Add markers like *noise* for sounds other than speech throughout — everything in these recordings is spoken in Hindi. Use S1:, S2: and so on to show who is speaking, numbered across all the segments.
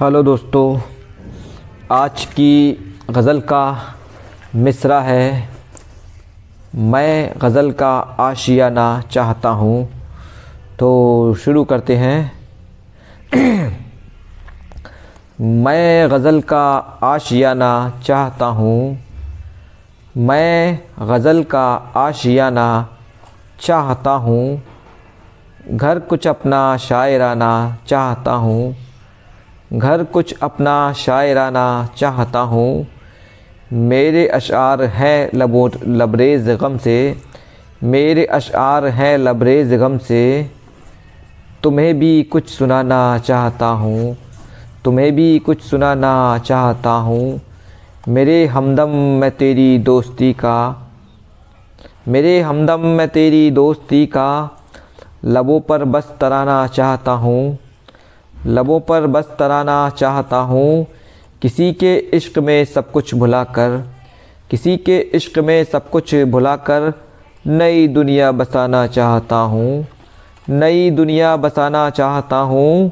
S1: हेलो दोस्तों, आज की गज़ल का मिसरा है। मैं गज़ल का आशियाना चाहता हूँ। तो शुरू करते हैं। *clears throat* मैं गज़ल का आशियाना चाहता हूँ। मैं गज़ल का आशियाना चाहता हूँ। घर कुछ अपना शायराना चाहता हूँ। घर कुछ अपना शायराना चाहता हूँ। मेरे अशार हैं लबो लबरेज़ गम से। मेरे अशार हैं लबरेज़ गम से। तुम्हें भी कुछ सुनाना चाहता हूँ। तुम्हें भी कुछ सुनाना चाहता हूँ। मेरे हमदम मैं तेरी दोस्ती का। मेरे हमदम मैं तेरी दोस्ती का। लबों पर बस तराना चाहता हूँ। लबों पर बस तराना चाहता हूँ। किसी के इश्क में सब कुछ भुलाकर, किसी के इश्क में सब कुछ भुलाकर नई दुनिया बसाना चाहता हूँ। नई दुनिया बसाना चाहता हूँ।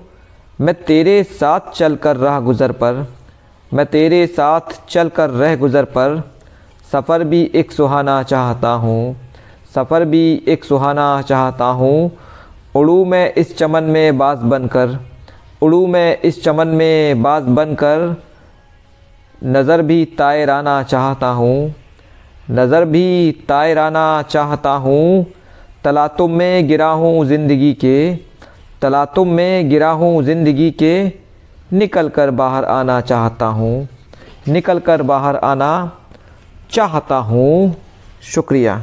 S1: मैं तेरे साथ चल कर राह गुज़र पर, मैं तेरे साथ चल कर रह गुज़र पर सफ़र भी एक सुहाना चाहता हूँ। सफ़र भी एक सुहाना चाहता हूँ। उड़ू मैं इस चमन में बाज बनकर उड़ू मैं इस चमन में बाज बन कर नज़र भी तायराना चाहता हूँ, नज़र भी तायराना चाहता हूँ, तलातुम में गिरा हूँ ज़िंदगी के, तलातुम में गिरा हूँ ज़िंदगी के, निकल कर बाहर आना चाहता हूँ, निकल कर बाहर आना चाहता हूँ। शुक्रिया।